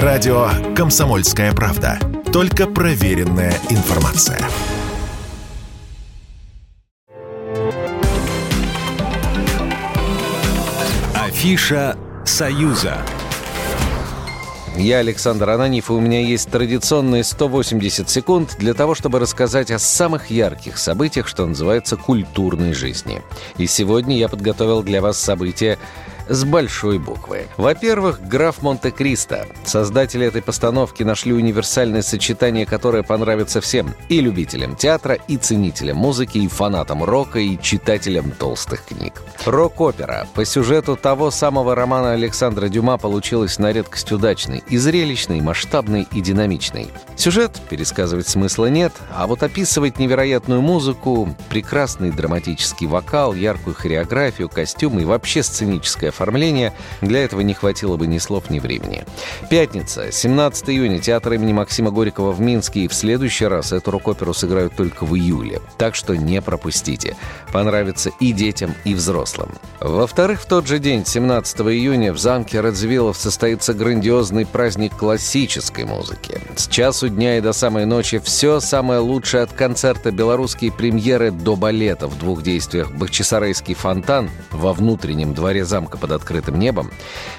Радио «Комсомольская правда». Только проверенная информация. Афиша «Союза». Я Александр Ананьев, и у меня есть традиционные 180 секунд для того, чтобы рассказать о самых ярких событиях, что называется, культурной жизни. И сегодня я подготовил для вас события, с большой буквы. Во-первых, граф Монте-Кристо. Создатели этой постановки нашли универсальное сочетание, которое понравится всем. И любителям театра, и ценителям музыки, и фанатам рока, и читателям толстых книг. Рок-опера по сюжету того самого романа Александра Дюма получилась на редкость удачной, и зрелищной, и масштабной, и динамичной. Сюжет пересказывать смысла нет, а вот описывать невероятную музыку, прекрасный драматический вокал, яркую хореографию, костюмы и вообще сценическое оформления, для этого не хватило бы ни слов, ни времени. Пятница, 17 июня, театр имени Максима Горького в Минске, и в следующий раз эту рок-оперу сыграют только в июле. Так что не пропустите. Понравится и детям, и взрослым. Во-вторых, в тот же день, 17 июня, в замке Радзивиллов состоится грандиозный праздник классической музыки. С часу дня и до самой ночи все самое лучшее от концерта белорусские премьеры до балета в двух действиях «Бахчисарайский фонтан» во внутреннем дворе замка под открытым небом,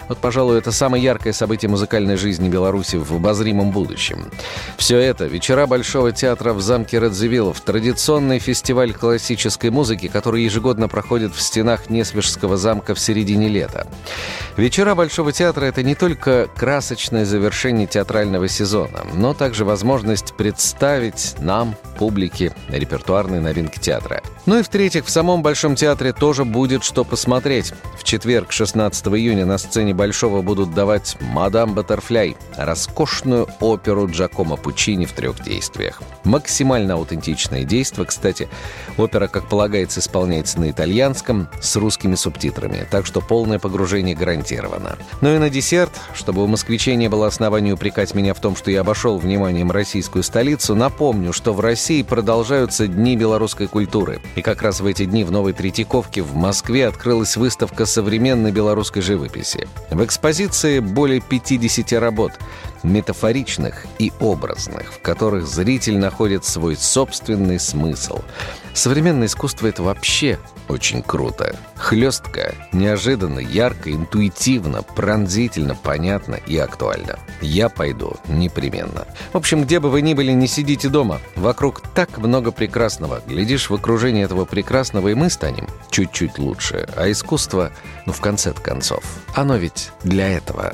вот, пожалуй, это самое яркое событие музыкальной жизни Беларуси в обозримом будущем. Все это — вечера Большого театра в замке Радзивиллов, традиционный фестиваль классической музыки, который ежегодно проходит в стенах Несвежского замка в середине лета. Вечера Большого театра — это не только красочное завершение театрального сезона, но также возможность представить нам, публике, репертуарные новинки театра. Ну и в-третьих, в самом Большом театре тоже будет что посмотреть. В четверг, 16 июня, на сцене Большого будут давать «Мадам Баттерфляй» — роскошную оперу Джакомо Пучини в трех действиях. Максимально аутентичное действие. Кстати, опера, как полагается, исполняется на итальянском с русскими субтитрами, так что полное погружение гарантировано. Ну и на десерт, чтобы у москвичей не было оснований упрекать меня в том, что я обошел вниманием российскую столицу, напомню, что в России продолжаются Дни белорусской культуры. И как раз в эти дни в Новой Третьяковке в Москве открылась выставка современной белорусской живописи. В экспозиции более 50 работ, метафоричных и образных, в которых зритель находит свой собственный смысл. Современное искусство — это вообще очень круто. Хлестко, неожиданно, ярко, интуитивно, пронзительно, понятно и актуально. Я пойду непременно. В общем, где бы вы ни были, не сидите дома. Вокруг так много прекрасного. Глядишь, в окружении этого прекрасного и мы станем чуть-чуть лучше. А искусство, ну, в конце концов, оно ведь для этого.